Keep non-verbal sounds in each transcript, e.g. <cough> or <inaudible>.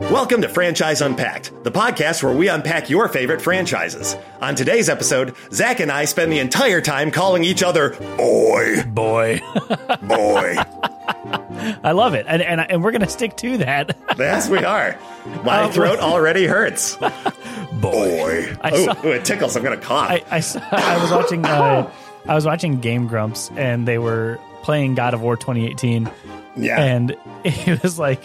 Welcome to Franchise Unpacked, the podcast where we unpack your favorite franchises. On today's episode, Zac and I spend the entire time calling each other boy, Boy, <laughs> boy. I love it, and and, and we're gonna stick to that. yes, we are. My Uh, throat already hurts. <laughs> Boy, Boy. I Ooh, saw- ooh, it tickles. I'm going to cough. I I, saw, I was watching uh, <laughs> I was watching Game Grumps, and they were playing God of War 2018, yeah. and it was like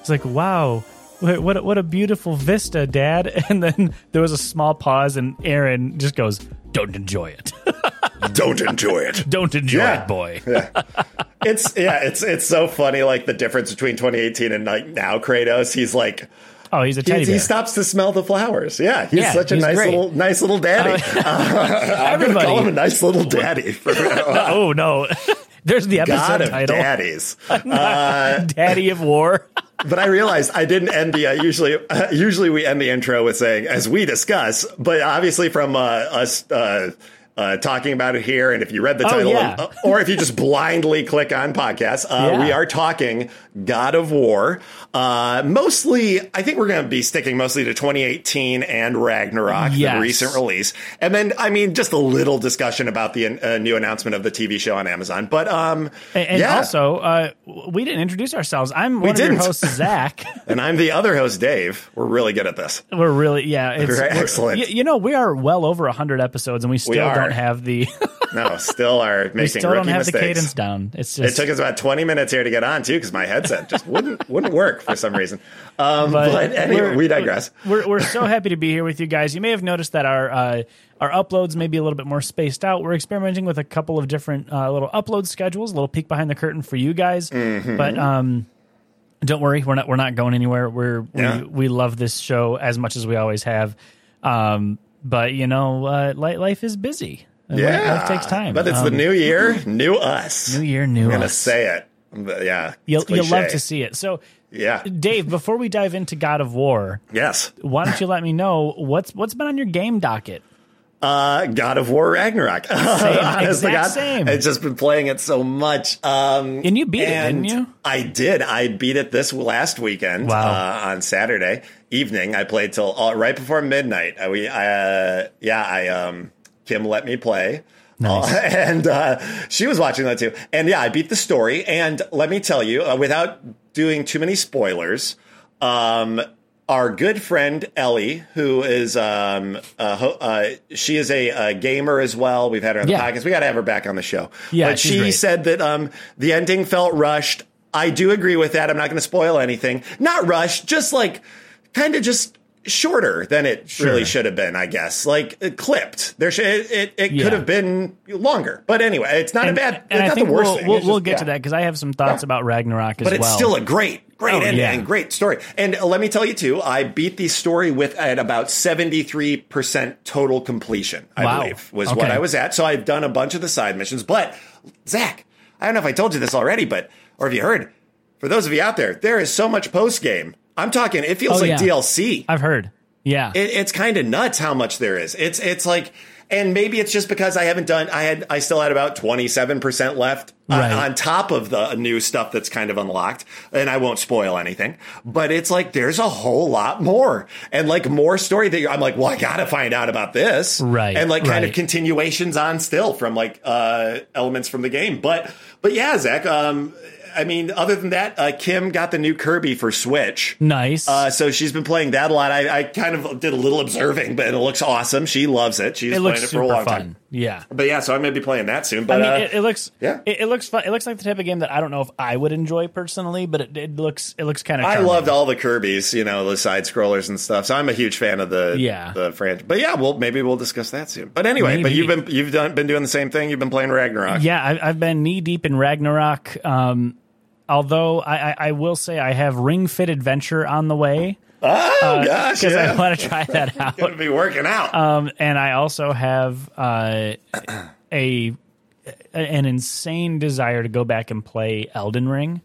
it's like wow. What what a, what a beautiful vista, Dad! <laughs> And then there was a small pause, and Aaron just goes, "Don't enjoy it. <laughs> Don't enjoy it. <laughs> Don't enjoy Yeah. it, boy." It's yeah, it's it's so funny like the difference between 2018 and like now Kratos. He's like Oh, he's a he, teddy bear. he stops to smell the flowers. Yeah, he's Yeah, such a he's nice great. little nice little daddy. Uh, I'm gonna Everybody. call him a nice little daddy. For, oh no, there's the episode God of title, daddies. Uh, "Daddy of War." But I realized I didn't end the uh, usually uh, usually we end the intro with saying as we discuss, but obviously from uh, us uh, talking about it here, and if you read the Oh, title, yeah. uh, or if you just blindly click on podcast, uh, Yeah. we are talking God of War. Uh, mostly, I think we're going to be sticking mostly to 2018 and Ragnarok, Yes. the recent release, and then I mean just a little discussion about the uh, new announcement of the TV show on Amazon. But um, And, and yeah. also, uh, we didn't introduce ourselves. I'm one of didn't. your hosts, Zac. <laughs> and I'm the other host, Dave. We're really good at this. we're really, yeah, it's we're- excellent. You, you know, we are well over hundred episodes, and we still are. don't have the <laughs> No, still are we making still rookie don't have the cadence down. It's It took us about 20 minutes here to get on too, because my headset just wouldn't wouldn't work for some reason. Um, but, anyway, we're- we digress. We're we're so happy to be here with you guys. You may have noticed that our uh, our uploads may be a little bit more spaced out. We're experimenting with a couple of different uh, little upload schedules, a little peek behind the curtain for you guys. Mm-hmm. But um, don't worry, we're not we're not going anywhere. We're Yeah. we, we love this show as much as we always have. Um, but you know, uh, life is busy. Yeah, life takes time. But it's the Um, new year, new us. new year, new I'm gonna us. say it. But yeah, You'll you'll love to see it. So, Yeah. Dave, before we dive into God of War, Yes. why don't you let me know what's what's been on your game docket? Uh, God of War Ragnarok. <laughs> Honest to exact God, same. I've just been playing it so much. Um, And you beat it, didn't you? I did. I beat it this last weekend. Wow. Uh, on Saturday evening, I played till uh, right before midnight. Uh, we, uh, yeah, I um, Kim let me play. Nice. Uh, <laughs> and uh, she was watching that too. And yeah, I beat the story. And let me tell you, uh, without doing too many spoilers, um, our good friend Ellie, who is um, uh, uh, she is a, a gamer as well. We've had her on the Yeah. podcast. We got to have her back on the show. Yeah, but she great. said that um, the ending felt rushed. I do agree with that. I'm not going to spoil anything. Not rushed, just like kind of just shorter than it really should have been. I guess like it clipped. There should it it, it Yeah. could have been longer. But anyway, it's not a bad. and it's I not think the worst we'll, thing. we'll, we'll just- get to that because I have some thoughts about Ragnarok as well. but it's still a great, great Oh, ending yeah. and great story. And uh, let me tell you too, I beat the story with at about seventy three percent total completion. I Wow. believe was what I was at. So I've done a bunch of the side missions. But Zac, I don't know if I told you this already, but or if you heard, for those of you out there, there is so much post game. I'm talking. It feels Oh, like yeah. DLC. I've heard. Yeah. It, it's kind of nuts how much there is. It's it's like, and maybe it's just because I haven't done. I had I still had about twenty seven percent left on- Right. on top of the new stuff that's kind of unlocked, and I won't spoil anything. But it's like there's a whole lot more, and like more story that you're, I'm like, well, I gotta find out about this, Right, And like kind of continuations on still from like uh elements from the game, but but yeah, Zac. Um, I mean, other than that, uh, Kim got the new Kirby for Switch. nice. Uh, so she's been playing that a lot. I, I kind of did a little observing, but it looks awesome. She loves it. She's it playing it for a long fun. time. Yeah. But yeah, so I'm going to be playing that soon. I But mean, uh, it, it looks yeah. It, it looks fun. It looks like the type of game that I don't know if I would enjoy personally, but it, it looks it looks kind of. I loved all the Kirby's, you know, the side scrollers and stuff. So I'm a huge fan of the Yeah. the franchise. But yeah, well, maybe we'll discuss that soon. But anyway, but you've been you've done been doing the same thing. You've been playing Ragnarok. Yeah, I, I've been knee deep in Ragnarok. Um, although I, I, I will say I have Ring Fit Adventure on the way Oh gosh, because I want to try that <laughs> out. Going to be working out. Um, and I also have uh, a an insane desire to go back and play Elden Ring.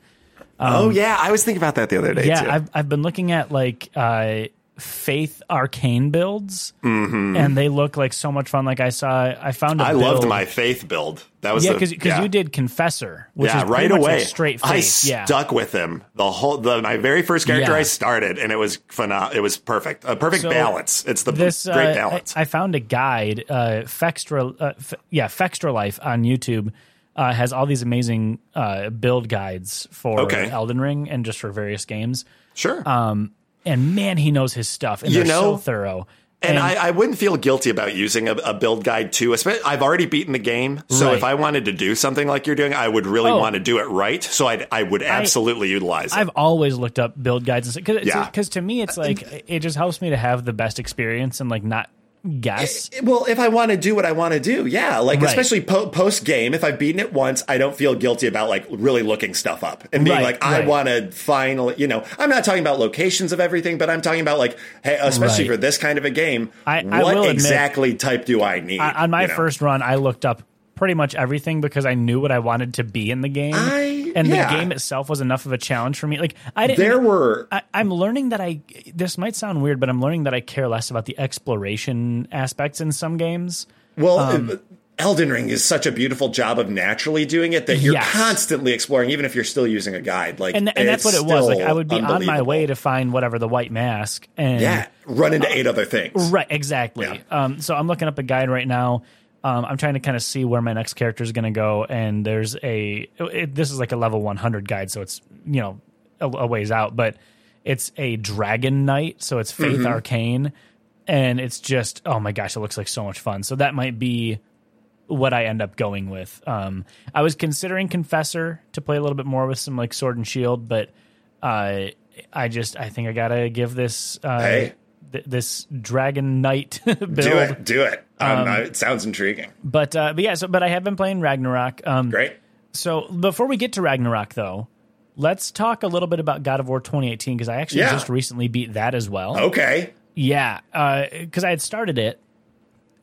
oh yeah, I was thinking about that the other day yeah, too. I've I've been looking at like uh, Faith Arcane builds, and they look like so much fun. Like I saw, I found a Mm-hmm. I build. loved my faith build. That was yeah, because yeah. you did Confessor, which yeah, is right away. like straight I faith. yeah, stuck with him the whole. The, my very first character Yeah. I started, and it was phenomenal. It was perfect. A perfect So, balance. It's the this great uh, balance. I, I found a guide, uh, Fextra, uh, F- yeah, Fextra Life on YouTube. Uh, has all these amazing uh, build guides for Okay. Elden Ring and just for various games. sure. Um, and man, he knows his stuff, and You they're know, so thorough. and I, I wouldn't feel guilty about using a, a build guide too. I've already beaten the game, so Right. if I wanted to do something like you're doing, I would really Oh. want to do it right. So I'd, I would absolutely utilize it. I've always looked up build guides and because Yeah. to me it's uh, like it just helps me to have the best experience and like not guess. Eh, eh, well, if I want to do what I want to do, yeah, like Right. especially po- post game, if I've beaten it once, I don't feel guilty about like really looking stuff up and being Right, like, I right. want to finally, you know, I'm not talking about locations of everything, but I'm talking about like, hey, especially for this kind of a game, I- I what will admit- exactly type do I need? I- on my you know? first run, I looked up pretty much everything because I knew what I wanted to be in the game, I- and yeah. the game itself was enough of a challenge for me. Like I didn't. there were I, I'm learning that I. This might sound weird, but I'm learning that I care less about the exploration aspects in some games. Well, Um, uh, Elden Ring is such a beautiful job of naturally doing it that you're Yes. constantly exploring, even if you're still using a guide. Like, And, and that's what it was. Like I would be on my way to find whatever the white mask, and yeah, run into eight other things. Right, exactly. Yeah. Um, so I'm looking up a guide right now. Um, I'm trying to kind of see where my next character is going to go, and there's a. It, this is like a level 100 guide, so it's you know a, a ways out, but it's a dragon knight, so it's Faith Mm-hmm. Arcane, and it's just oh my gosh, it looks like so much fun. So that might be what I end up going with. Um, I was considering Confessor to play a little bit more with some like Sword and Shield, but uh, I just I think I gotta give this uh, Hey. Th- this Dragon Knight build. <laughs> Do it, do it. Um, Um, uh, it sounds intriguing. But uh, but yeah, so but I have been playing Ragnarok. Um, Great. So before we get to Ragnarok, though, let's talk a little bit about God of War 2018 because I actually Yeah. just recently beat that as well. Okay. Yeah, because I had started it,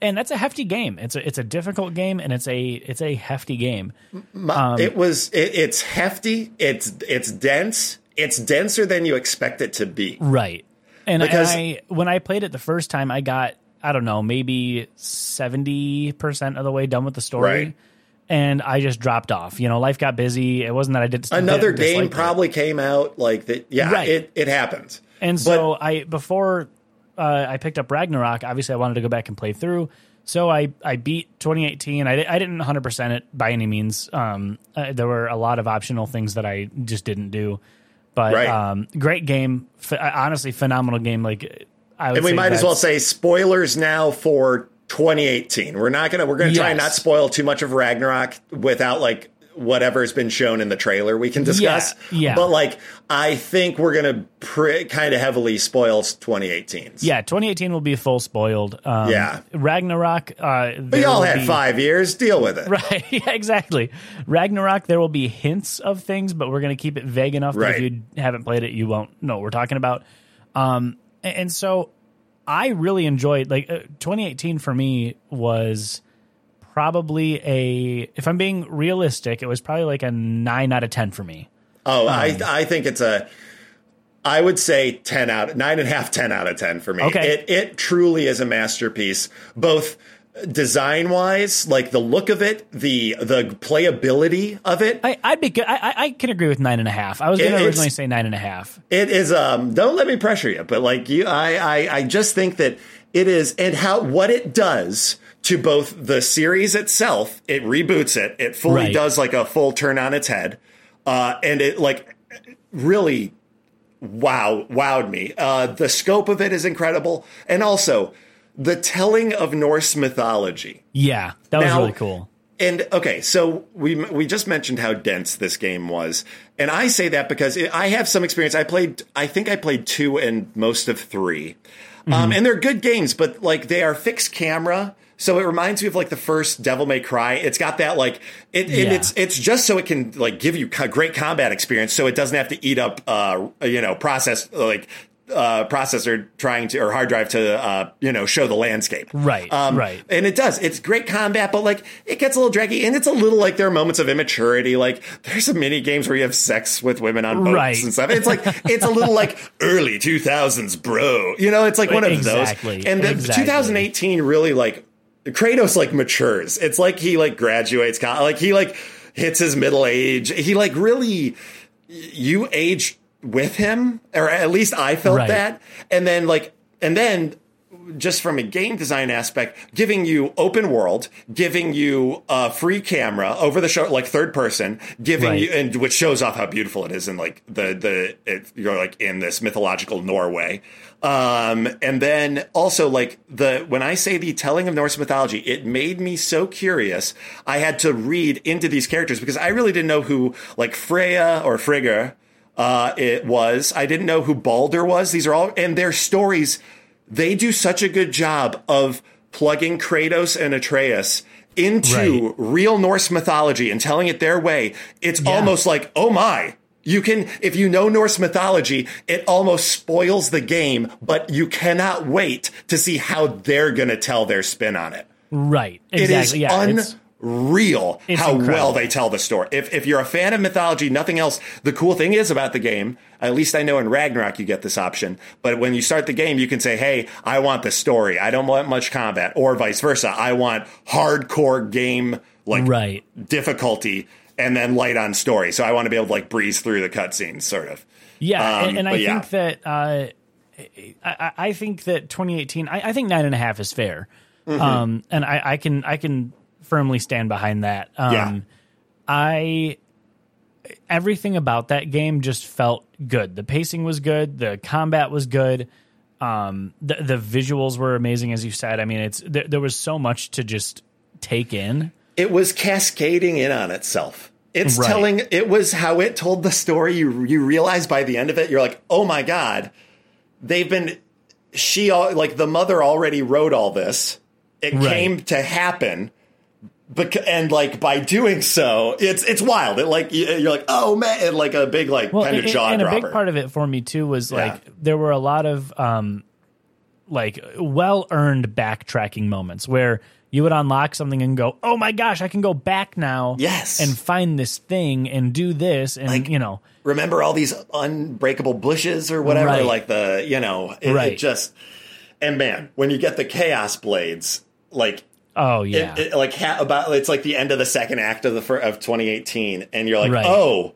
and that's a hefty game. It's a it's a difficult game, and it's a it's a hefty game. My- it was. It, it's hefty. It's it's dense. It's denser than you expect it to be. Right. And, Because- and I when I played it the first time, I got I don't know maybe seventy percent of the way done with the story. Right. And I just dropped off. You know, life got busy. It wasn't that I did Another game disliked it. probably came out like that. Yeah, Right. it it happened. And so I before uh, I picked up Ragnarok, obviously I wanted to go back and play through. So I, I beat 2018. I, I didn't 100% it by any means. Um, uh, there were a lot of optional things that I just didn't do. But Right. um, great game. Ph- honestly, phenomenal game. Like I And we might as well say spoilers now for 2018. We're not gonna we're gonna try and not spoil too much of Ragnarok without like whatever's been shown in the trailer we can discuss. yeah. yeah. But like I think we're gonna pr- kind of heavily spoil 2018. Yeah, 2018 will be full spoiled. Um, Yeah. Ragnarok. Uh, We all had five years. Deal with it. Right, <laughs> yeah, exactly. Ragnarok, there will be hints of things, but we're going to keep it vague enough that if you haven't played it, you won't know what we're talking about. Um, and, and so I really enjoyed, like, uh, 2018 for me was probably a, if I'm being realistic, it was probably like a 9 out of 10 for me. Oh, I I think it's a. I would say ten out nine and a half, ten out of ten for me. Okay. It it truly is a masterpiece, both design wise, like the look of it, the the playability of it. I, I'd be good. I, I- I can agree with nine and a half. I was going to It- originally say nine and a half. It is um don't let me pressure you, but like you I, I I just think that it is and how what it does to both the series itself, it reboots it, it fully Right. does like a full turn on its head. Uh and it like really wow wowed me. Uh the scope of it is incredible. And also the telling of Norse mythology. Yeah, that was Now- really cool. And okay, so we we just mentioned how dense this game was, and I say that because it, I have some experience. I played, I think I played two and most of 3 um, and they're good games, but like they are fixed camera, so it reminds me of like the first Devil May Cry. It's got that like it, and Yeah. it's it's just so it can like give you great combat experience, so it doesn't have to eat up, uh, you know, process like uh, processor trying to or hard drive to uh, you know show the landscape. Right, Um, right. And it does. It's great combat, but like it gets a little draggy, and it's a little like there are moments of immaturity. Like there's some mini games where you have sex with women on boats Right. and stuff. It's like it's a little like <laughs> early 2000s, bro. You know, it's like one of Exactly, those. And the exactly. 2018 really like Kratos like matures. It's like he like graduates, like he like hits his middle age. He like really you age with him, or at least I felt Right. that. And then like, and then just from a game design aspect, giving you open world, giving you a free camera over the show, like third person, giving Right. you, and which shows off how beautiful it is in like the, the, it, you're like in this mythological Norway. Um, and then also like the, when I say the telling of Norse mythology, it made me so curious. I had to read into these characters because I really didn't know who like Freya or Frigga, uh, it was. I didn't know who Baldur was. These are all, and their stories, they do such a good job of plugging Kratos and Atreus into Right. real Norse mythology and telling it their way. It's almost like, oh my. You can, if you know Norse mythology, it almost spoils the game, but you cannot wait to see how they're going to tell their spin on it. Right. It is Exactly. yeah. Unreal it's how incredible. well they tell the story. If, if you're a fan of mythology, nothing else, the cool thing is about the game, at least I know in Ragnarok you get this option, but when you start the game, you can say, hey, I want the story. I don't want much combat, or vice versa. I want hardcore game, like Right. difficulty, and then light on story. So I want to be able to like breeze through the cutscenes, sort of. Yeah, Um, and, and I yeah. think that uh, I, I- I think that 2018. I, I think nine and a half is fair, Mm-hmm. um, and I, I can I can firmly stand behind that. Um, Yeah. I everything about that game just felt good. The pacing was good. The combat was good. Um, the the visuals were amazing, as you said. I mean, it's there, there was so much to just take in. it was cascading in on itself. It's Right. telling it was how it told the story. You you realize by the end of it, you're like, oh my god, they've been she like the mother already wrote all this. It Right. came to happen. Bec- and like by doing so, it's it's wild. It like you- you're like, oh man, and like a big like kind of jaw and a big part of it for me too was like Yeah. there were a lot of um like well earned backtracking moments where you would unlock something and go, "Oh my gosh, I can go back now, Yes. and find this thing and do this," and Like- you know, remember all these unbreakable bushes or whatever Right. like the you know it, Right. it just and man when you get the chaos blades like oh yeah, it, it, like ha- about it's like the end of the second act of the fir- of 2018 and you're like Right. oh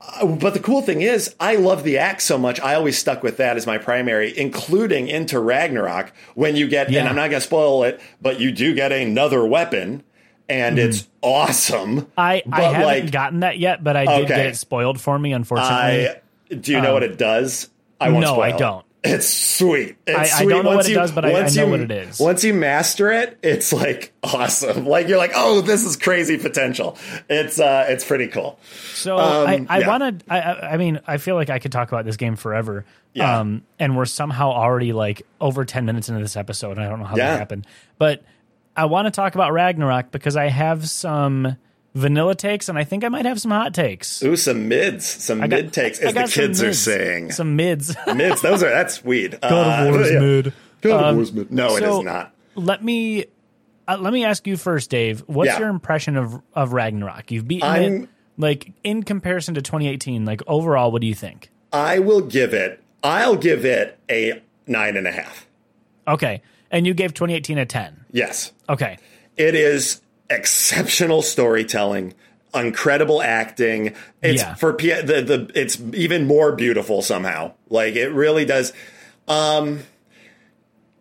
Uh, but the cool thing is i love the act so much i always stuck with that as my primary including into ragnarok when you get Yeah. and i'm not going to spoil it but you do get another weapon and it's awesome. I I haven't like, gotten that yet, but I did Okay. get it spoiled for me. Unfortunately, I do you know what it does? I won't Um, no, I don't. It's sweet. It's I- I sweet. don't know Once what it you- does, but I- I know you- what it is. Once you master it, it's like <laughs> awesome. Like you're like, oh, this is crazy potential. It's uh, it's pretty cool. So I, Um, I yeah. want to. I, I I mean, I feel like I could talk about this game forever. Yeah. Um, and we're somehow already like over ten minutes into this episode, and I don't know how Yeah. that happened. But I want to talk about Ragnarok because I have some vanilla takes, and I think I might have some hot takes. Ooh, some mids, some got- mid takes, I as the got some kids are saying. Some mids. <laughs> mids, those are that's weed. God of War's mid. God of Um, War's mid. No, it so is not. Let me. Uh, let me ask you first, Dave. What's Yeah. your impression of of Ragnarok? You've beaten I'm- it. Like in comparison to 2018, like overall, what do you think? I will give it. I'll give it a nine and a half. Okay, and you gave 2018 a 10. Yes. Okay, It is exceptional storytelling, incredible acting. It's Yeah. for P- the the it's even more beautiful somehow. Like it really does. Um,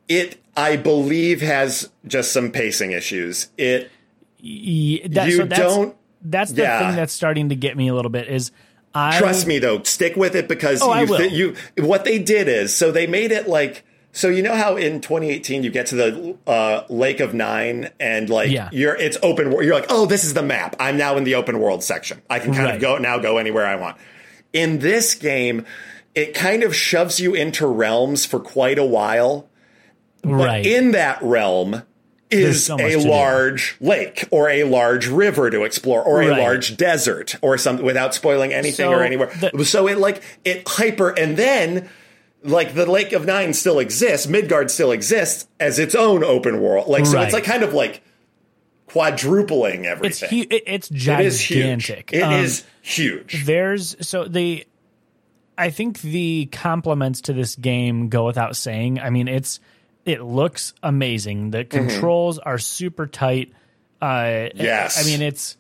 it I believe has just some pacing issues. It Ye- that, You so that's, don't- That's the yeah. thing that's starting to get me a little bit. Is I trust me though, stick with it because Oh, I you, will. you what they did is so they made it like so you know how in 2018 you get to the uh, Lake of Nine and like Yeah. you're it's open world. You're like, oh, this is the map. I'm now in the open world section. I can kind Right. of go now go anywhere I want. In this game, it kind of shoves you into realms for quite a while. But right. in that realm is so a to do. large lake or a large river to explore or a large desert or something without spoiling anything So or anywhere. the- so it like it hyper and then like the Lake of Nine still exists, Midgard still exists as its own open world. Like so, Right. it's like kind of like quadrupling It's everything. hu- it- it's It is huge. gigantic. It Um, is huge. there's so the I think the compliments to this game go without saying. I mean, it's it looks amazing. The Mm-hmm. controls are super tight. Uh, Yes. I mean it's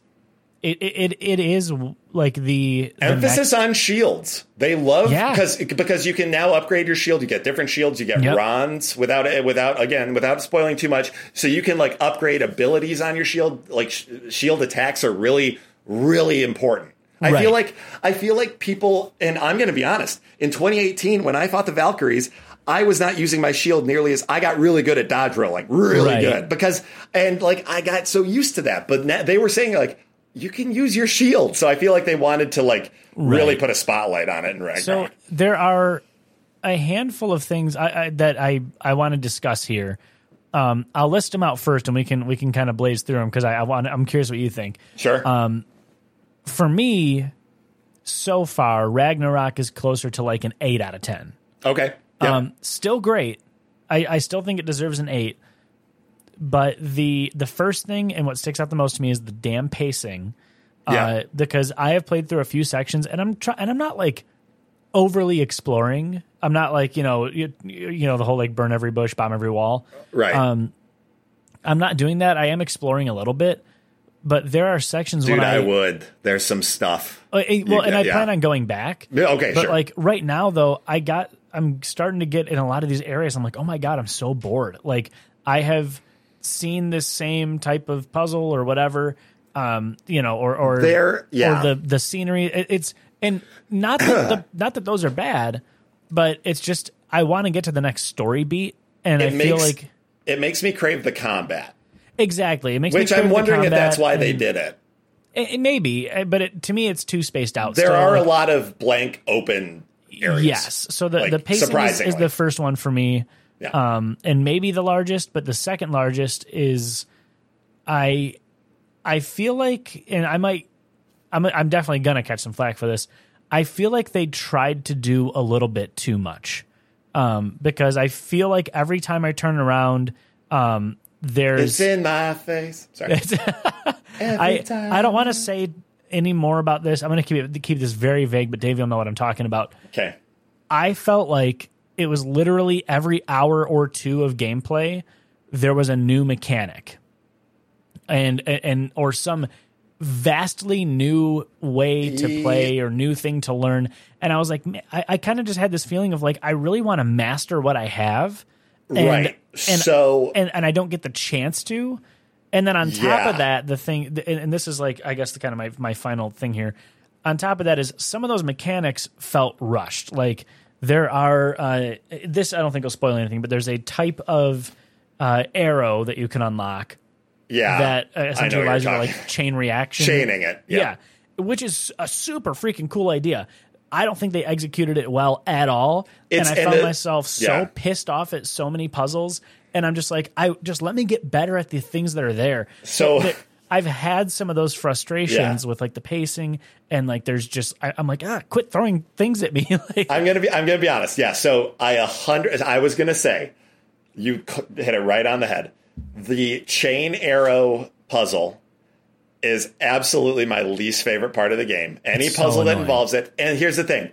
it it it is like the, the Emphasis on shields. They love Yeah. because because you can now upgrade your shield. You get different shields. You get Yep. bronze without eh, without again without spoiling too much. So you can like upgrade abilities on your shield. Like sh- shield attacks are really really important. I Right. feel like I feel like people, and I'm going to be honest. In 2018, when I fought the Valkyries, I was not using my shield nearly as I got really good at dodge rolling, really Right. good because and like I got so used to that. But they were saying like you can use your shield, so I feel like they wanted to like really put a spotlight on it in Ragnarok. So there are a handful of things I, I, that I, I want to discuss here. Um, I'll list them out first, and we can we can kind of blaze through them because I, I want I'm curious what you think. sure, um, For me, so far Ragnarok is closer to like an eight out of ten. okay, yeah. Um, still great. I, I still think it deserves an eight. But the the first thing and what sticks out the most to me is the damn pacing. Yeah. Uh, because I have played through a few sections and I'm trying and I'm not like overly exploring. I'm not like you know you, you know the whole like burn every bush, bomb every wall. right. um, I'm not doing that. I am exploring a little bit, but there are sections Dude, I, I, would. There's some stuff. uh, well, and I yeah. plan on going back. Yeah, okay, but sure. like right now though, I got I'm starting to get in a lot of these areas. I'm like, oh my god, I'm so bored. Like I have seen this same type of puzzle or whatever, um, you know, or or There- yeah. or the the scenery. It, it's and not that the, <clears throat> not that those are bad, but it's just I want to get to the next story beat, and I it feel makes like it makes me crave the combat, exactly it makes me which I'm wondering if that's why they did it. It, it may be, uh, but it, to me, it's too spaced out. There are a lot of blank open areas. Yes. So the, Like, the pacing is, is the first one for me. Yeah. Um, and maybe the largest, but the second largest is I I feel like and I might I'm I'm definitely gonna catch some flack for this. I feel like they tried to do a little bit too much. Um, because I feel like every time I turn around, um, there's It's in my face. Sorry. <laughs> Every I time. I don't want to say any more about this. I'm going to keep it, keep this very vague, but Dave, you'll know what I'm talking about. Okay. I felt like it was literally every hour or two of gameplay there was a new mechanic, and and or some vastly new way to play or new thing to learn. And I was like, I, I kind of just had this feeling of like I really want to master what I have, and, right. And, so and and I don't get the chance to. And then on top Yeah. of that, the thing, and, and this is like I guess the kind of my my final thing here. On top of that is some of those mechanics felt rushed. Like there are uh, this I don't think will spoil anything, but there's a type of uh, arrow that you can unlock yeah, that uh, essentially allows you to like chain reaction, chaining it. yeah. which is a super freaking cool idea. I don't think they executed it well at all, It's- and I and found the- myself so yeah. pissed off at so many puzzles. And I'm just like, I just let me get better at the things that are there. So- that- I've had some of those frustrations with like the pacing, and like there's just I, I'm like, ah, quit throwing things at me. <laughs> like, I'm gonna be. I'm gonna be honest. Yeah. So I a hundred. I was gonna say, you hit it right on the head. The chain arrow puzzle is absolutely my least favorite part of the game. Any It's so puzzle that involves it. And here's the thing,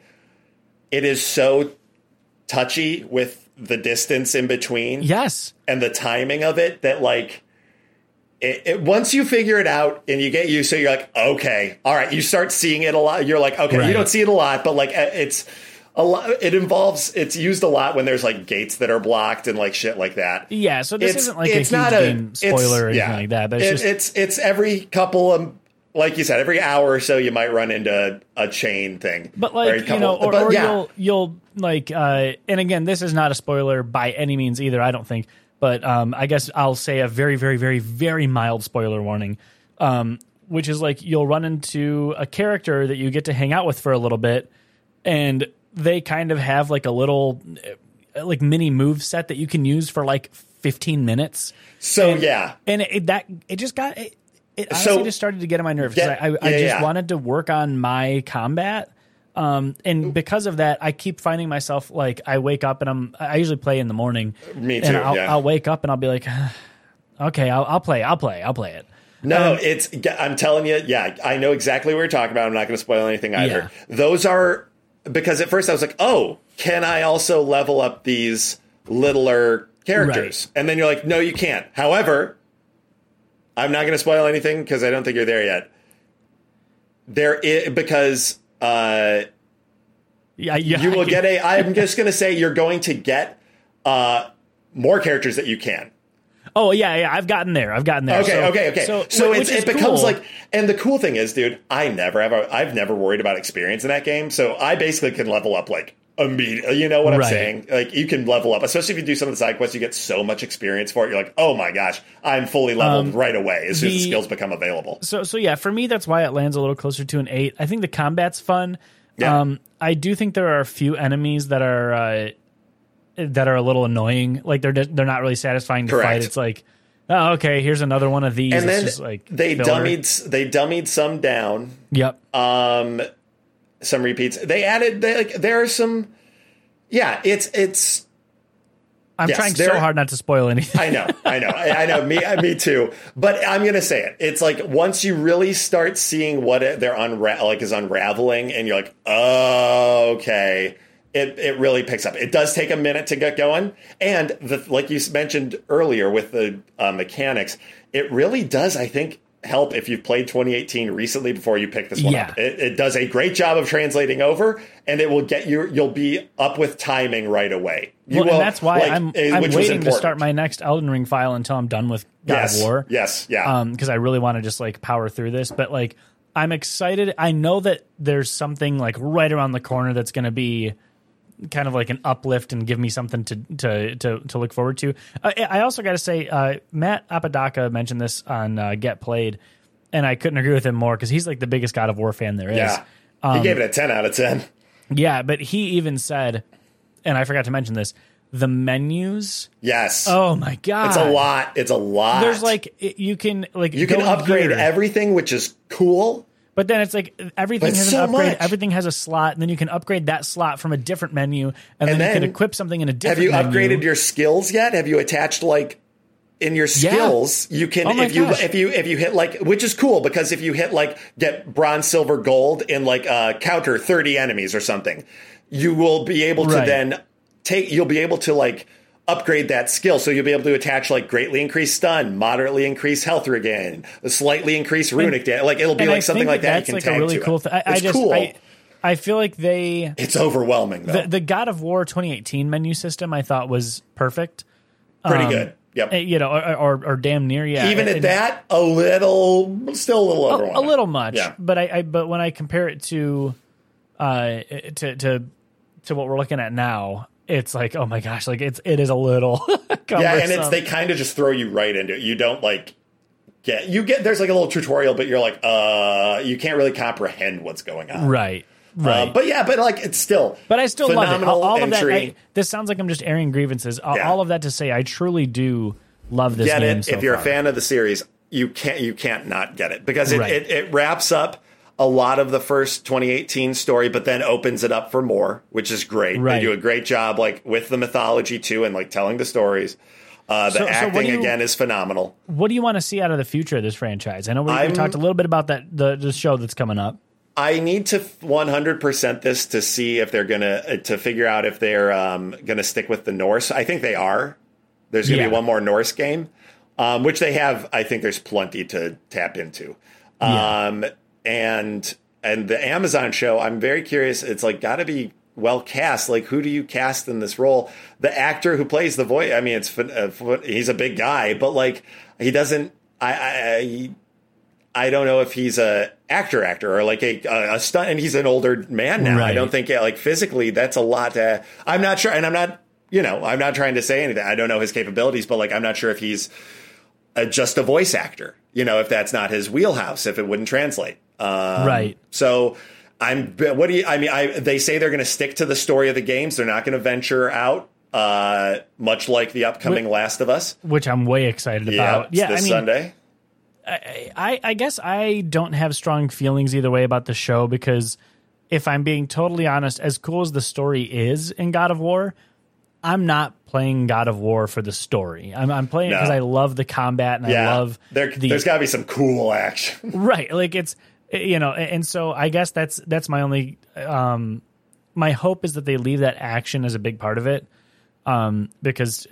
it is so touchy with the distance in between yes, and the timing of it that like. It, it, once you figure it out and you get used to it, you're like, okay, all right. You start seeing it a lot. You're like, okay, Right. you don't see it a lot, but like uh, it's a lot. It involves. It's used a lot when there's like gates that are blocked and like shit like that. yeah. So this It's isn't like a it's huge not a spoiler or anything yeah. like that, but it's It- just it's it's every couple of like you said, every hour or so you might run into a chain thing. But a like you know, or, but or yeah. you'll you'll like, uh, and again, this is not a spoiler by any means either. I don't think, but um, I guess I'll say a very, very, very, very mild spoiler warning, um, which is like you'll run into a character that you get to hang out with for a little bit, and they kind of have like a little uh, like mini move set that you can use for like 15 minutes, So yeah, and it, it- that it just got it. It So- just started to get on my nerves because Yeah, I, I, I yeah, just yeah. wanted to work on my combat Um, and because of that, I keep finding myself like I wake up and I'm I usually play in the morning. Me And too, I'll, yeah. I'll wake up and I'll be like, <sighs> okay, I'll, I'll play, I'll play, I'll play it. No, it's. I'm telling you, yeah, I know exactly what you're talking about. I'm not going to spoil anything either. Those are because at first I was like, oh, can I also level up these littler characters? And then you're like, no, you can't. However, I'm not going to spoil anything because I don't think you're there yet. There is because uh, Yeah, yeah you will get a. I'm just going to say you're going to get uh, more characters that you can. Oh yeah, yeah. I've gotten there. I've gotten there. Okay, So- okay, okay. So, it's, it becomes cool. like, and the cool thing is, dude, I never have, a, I've never worried about experience in that game. So I basically can level up like immediately. You know what I'm Right. saying? Like you can level up, especially if you do some of the side quests. You get so much experience for it. You're like, oh my gosh, I'm fully leveled right away as soon as the Um, skills become available. So so yeah, for me that's why it lands a little closer to an eight. I think the combat's fun. Yeah. Um, I do think there are a few enemies that are uh, that are a little annoying. Like they're just, they're not really satisfying to Correct. fight. It's like, oh okay, here's another one of these. And it's then just like they filler. dummied, they dummied some down. Yep. um some repeats they added they like there are some yeah it's it's I'm yes, trying so hard not to spoil anything. i know i know i, I know me me too but i'm gonna say it it's like once you really start seeing what it, they're unra- like is unraveling and you're like oh okay it, it really picks up. It does take a minute to get going, and the, like you mentioned earlier with the uh, mechanics, it really does. I think help if you've played 2018 recently before you pick this one Yeah. up. It, it does a great job of translating over, and it will get you. You'll be up with timing right away. You well, will, and that's why like, I'm, I'm waiting to start my next Elden Ring file until I'm done with God yes, of War. Yes, yeah. um because i really want to just like power through this but like i'm excited i know that there's something like right around the corner that's going to be kind of like an uplift and give me something to to to, to look forward to uh, i also got to say uh, matt apodaca mentioned this on uh, get played and i couldn't agree with him more because he's like the biggest god of war fan there is yeah. um, he gave it a 10 out of 10. yeah but he even said and i forgot to mention this the menus Yes. oh my god it's a lot. It's a lot. there's like you can like you can upgrade here. everything, which is cool. But then it's like everything But has so an upgrade. much. Everything has a slot, and then you can upgrade that slot from a different menu, and, then, And you can equip something in a different. Have you menu. upgraded your skills yet? Have you attached like in your skills? You can Oh if you if you if you hit like which is cool because if you hit like get bronze, silver, gold in like uh, counter thirty enemies or something, you will be able to then take. You'll be able to like upgrade that skill. So you'll be able to attach like greatly increased stun, moderately increased health regain, slightly increased runic damage. Like it'll be like I something like that. That's you can like a really cool it. thing. I, I just cool. I, I feel like they it's overwhelming though. the, the God of War 2018 menu system I thought was perfect. Pretty um, good. Yep. Uh, You know, or, or, or damn near yeah. Even at And- that, a little, still a little a, overwhelming. a little much. Yeah. But I, I but when I compare it to uh to to to what we're looking at now, it's like oh my gosh, like it's it is a little <laughs> Yeah, and it's they kind of just throw you right into it. You don't like get you get there's like a little tutorial, but you're like, uh, you can't really comprehend what's going on. right. Uh, Right. but yeah, but like it's still. But I still love it. phenomenal All, all of that. entry. I, this sounds like I'm just airing grievances. All, Yeah. all of that to say, I truly do love this get game. it so if you're far. a fan of the series. You can't you can't not get it because it, Right. it, it wraps up a lot of the first 2018 story, but then opens it up for more, which is great. Right. They do a great job, like with the mythology too, and like telling the stories. Uh, the So- so acting do you- again is phenomenal. What do you want to see out of the future of this franchise? I know we, we talked a little bit about that the, the show that's coming up. I need to 100% this to see if they're gonna uh, to figure out if they're um, gonna stick with the Norse. I think they are. There's gonna Yeah. be one more Norse game, um, which they have. I think there's plenty to tap into. Um, and and the Amazon show, I'm very curious. It's like got to be well cast. Like who do you cast in this role? The actor who plays the voice. I mean, it's uh, he's a big guy, but like he doesn't. I, I, I don't know if he's a actor actor or like a a, a stunt, and he's an older man now. I don't think like physically that's a lot. To, I'm not sure, and I'm not you know I'm not trying to say anything. I don't know his capabilities, but like I'm not sure if he's a, just a voice actor. You know, if that's not his wheelhouse, if it wouldn't translate. Um, Right. So I'm. What do you? I mean, I they say they're going to stick to the story of the games. They're not going to venture out. Uh, much like the upcoming Last of Us. which I'm way excited Yeah, about. Yeah, this I mean, Sunday. I, I guess I don't have strong feelings either way about the show because if I'm being totally honest, as cool as the story is in God of War, I'm not playing God of War for the story. I'm, I'm playing it No. because I love the combat and Yeah, I love there, the there's got to be some cool action. <laughs> right like it's you know and so i guess that's that's my only um my hope is that they leave that action as a big part of it um because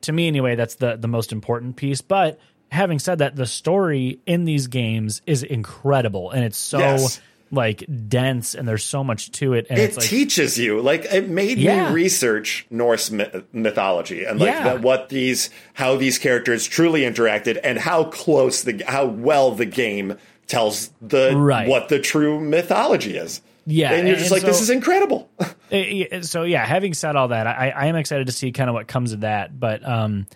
to me anyway that's the the most important piece but having said that the story in these games is incredible and it's so Yes. like dense and there's so much to it and it it's like teaches you like it made Yeah. me research norse myth- mythology and like Yeah. the, what these how these characters truly interacted and how close the how well the game tells the Right. what the true mythology is Yeah, and you're just and like this is incredible <laughs> Eh, so yeah having said all that i i am excited to see kind of what comes of that but um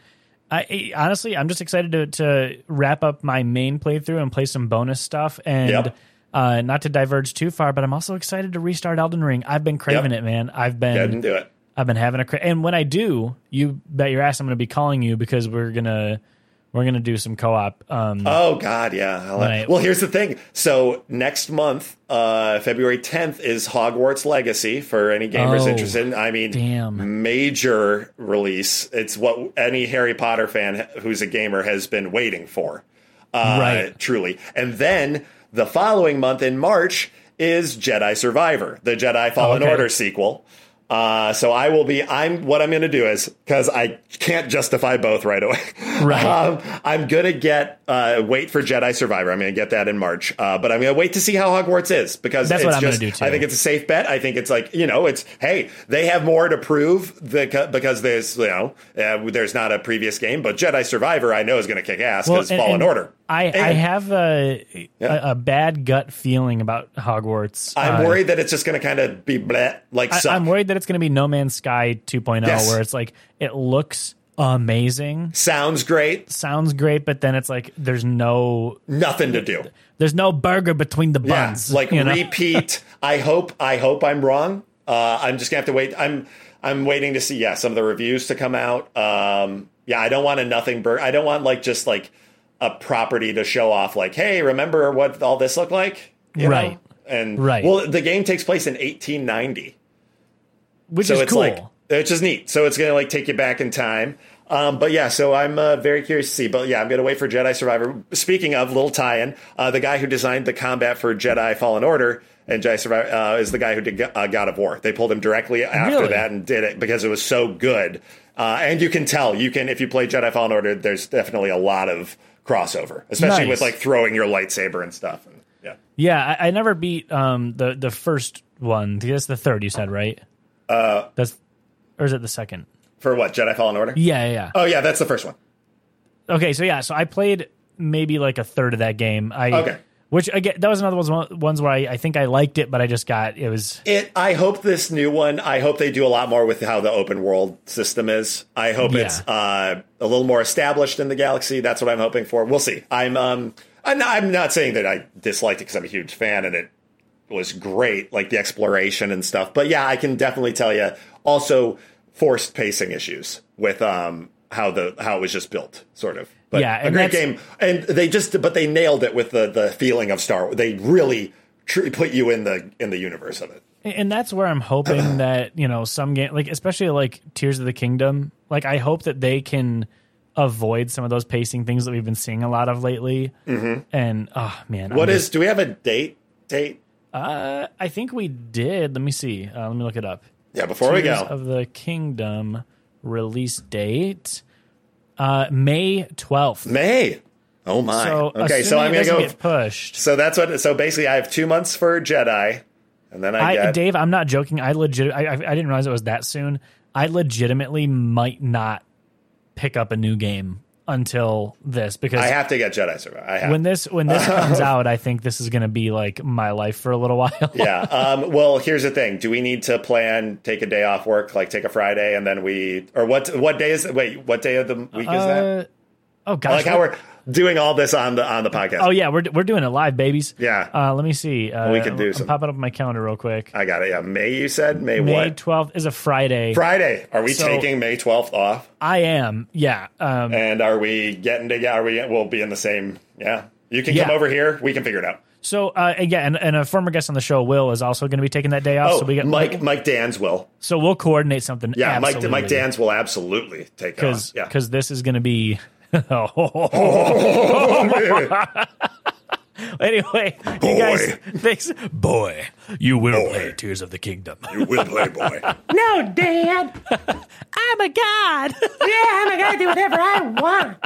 I, honestly i'm just excited to to wrap up my main playthrough and play some bonus stuff and Yep. uh not to diverge too far but i'm also excited to restart elden ring i've been craving Yep. it man i've been do it i've been having a cra- and when i do you bet your ass i'm gonna be calling you because we're gonna we're gonna do some co-op um Oh God, yeah. Well, here's the thing. So next month, uh, February 10th, is Hogwarts Legacy for any gamers Oh, interested. I mean, damn. major release. It's what any Harry Potter fan who's a gamer has been waiting for. Uh, Right. Truly. And then the following month in March is Jedi Survivor, the Jedi Fallen Okay. Order sequel. Uh, so I will be. I'm. What I'm going to do is because I can't justify both right away. <laughs> Right. Um, I'm gonna get uh, wait for Jedi Survivor. I'm gonna get that in March, uh, but I'm gonna wait to see how Hogwarts is because That's it's what I'm gonna do, too. I think it's a safe bet. I think it's like you know, it's hey, they have more to prove the, because there's you know uh, there's not a previous game, but Jedi Survivor I know is gonna kick ass because and- Fallen and Order. I, I have a, Yeah. a a bad gut feeling about Hogwarts. I'm Uh, worried that it's just gonna kind of be bleh, like I, I'm worried that it's going to be No Man's Sky 2.0, Yes. where it's like it looks amazing, Sounds great, sounds great, but then it's like there's no nothing to do. there's no burger between the Yeah, buns. like you know? repeat. I hope. I hope I'm wrong. Uh, I'm just gonna have to wait. I'm. I'm waiting to see. Yeah, some of the reviews to come out. Um, yeah, I don't want a nothing burger. I don't want like just like a property to show off. Like, hey, remember what all this looked like? You know? Right. And Right. Well, the game takes place in 1890, which so is it's cool. like it's just neat. So it's gonna like take you back in time. Um, but yeah, so I'm uh, very curious to see. But yeah, I'm gonna wait for Jedi Survivor. Speaking of little tie-in, uh, the guy who designed the combat for Jedi Fallen Order and Jedi Survivor uh, is the guy who did uh, God of War. They pulled him directly after Really? that and did it because it was so good. Uh, and you can tell, you can if you play Jedi Fallen Order, there's definitely a lot of crossover, especially Nice. with like throwing your lightsaber and stuff. And, yeah. yeah, I, I never beat um, the the first one. That's the third you said, right? Uh, that's or is it the second? For what Jedi Fallen Order? Yeah, yeah. yeah. Oh yeah, that's the first one. Okay, so yeah, so I played maybe like a third of that game. I Okay. Which again, that was another one ones where I, I think I liked it, but I just got it was It. I hope this new one. I hope they do a lot more with how the open world system is. I hope Yeah. it's uh, a little more established in the galaxy. That's what I'm hoping for. We'll see. I'm. Um. I'm not, I'm not saying that I disliked it because I'm a huge fan and it was great, like the exploration and stuff. But yeah, I can definitely tell you. Also, forced pacing issues with um how the how it was just built, sort of. But Yeah, a great game, and they just but they nailed it with the the feeling of Star. Wars. They really tr- put you in the in the universe of it. and that's where I'm hoping <clears throat> that you know some game like especially like Tears of the Kingdom. Like I hope that they can avoid some of those pacing things that we've been seeing a lot of lately. Mm-hmm. And oh man, What I'm is? Do we have a date? Date? Uh, I think we did. Let me see. Uh, let me look it up. Yeah. Before we go, of the Kingdom release date, uh, May twelfth. May. Oh my. So okay, so I'm gonna go. get pushed. So that's what. So basically, I have two months for Jedi, and then I, I, get. Dave, I'm not joking. I legit, I I didn't realize it was that soon. I legitimately might not pick up a new game until this because I have to get Jedi Survivor. I have. when this when this <laughs> comes out, I think this is going to be like my life for a little <laughs> while. yeah. Um, well, here's the thing. Do we need to plan take a day off work, like take a Friday, and then we, or what? What day is? Wait, what day of the week is that? Uh, oh I gosh. like how we're doing all this on the on the podcast. oh yeah, we're we're doing it live, babies. Yeah. Uh, let me see. Uh, We could do I'm some- popping up my calendar real quick. I got it. Yeah, May. You said May, what? May 12th is a Friday. Friday. Are we So- taking May 12th off? I am. Yeah. Um, And are we getting together? Are we? We'll be in the same. Yeah. You can Yeah. come over here. We can figure it out. So uh, again, and, and a former guest on the show, Will, is also going to be taking that day off. Oh, so we get Mike Mike Dans will. So we'll coordinate something. Yeah, Mike absolutely. Mike Dans will absolutely take because off. Yeah. because this is going to be. <laughs> anyway, you Boy. guys, thanks, boy. You will play Tears of the Kingdom. you will play boy. <laughs> no, Dad, <laughs> I'm a god. yeah, I'm a god. I Do whatever I want.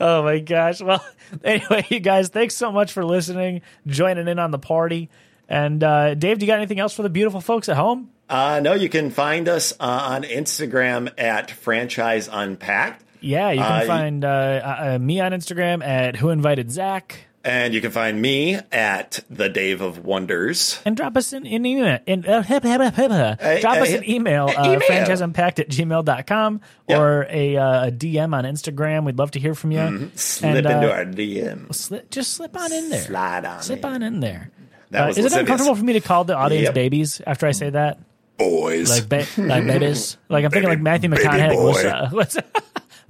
Oh my gosh! Well, anyway, you guys, thanks so much for listening, joining in on the party. And uh, Dave, do you got anything else for the beautiful folks at home? Uh, no, you can find us uh, on Instagram at Franchise Unpacked. Yeah, you can Uh, find uh, uh, me on Instagram at Who Invited Zac. And you can find me at the Dave of Wonders. and drop us an, an email. Uh, drop us an email, uh, email. franchiseunpacked at gmail.com Yep. or a, uh, a DM on Instagram. We'd love to hear from you. Mm-hmm. Slip And, uh, into our DM. Slip, just slip on in there. Slide on Slip in. on in there. That Uh, was is it uncomfortable for me to call the audience Yep. babies after I say that? Boys. Like, ba- like babies? Like, I'm thinking like Matthew baby McConaughey. boy. What's up? <laughs> What's up?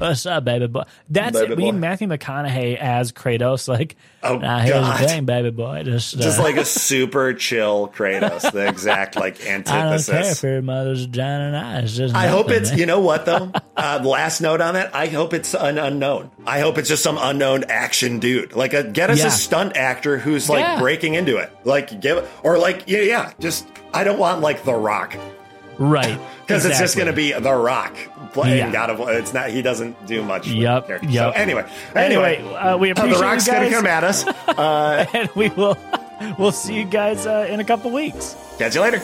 What's up, baby boy? That's Baby it. We need. Matthew McConaughey as Kratos. Like, Oh, nah, here's God. the thing, baby boy. Just, uh, Just like a super chill Kratos, the exact like antithesis. <laughs> I don't care if your mother's vagina and eyes. Just I hope it's, you know what though? Uh, last note on it, I hope it's an unknown. I hope it's just some unknown action dude. Like, a, get us Yeah. a stunt actor who's like Yeah. breaking into it. Like, give, or like, yeah, yeah, just, I don't want like The Rock. Right <laughs> Because it's just going to be The Rock playing Yeah. God of War. It's not, he doesn't do much. Yep, yep. So anyway, Anyway, anyway, uh, we appreciate The Rock's going to come at us. Uh, <laughs> and we will we'll see you guys uh, in a couple weeks. catch you later.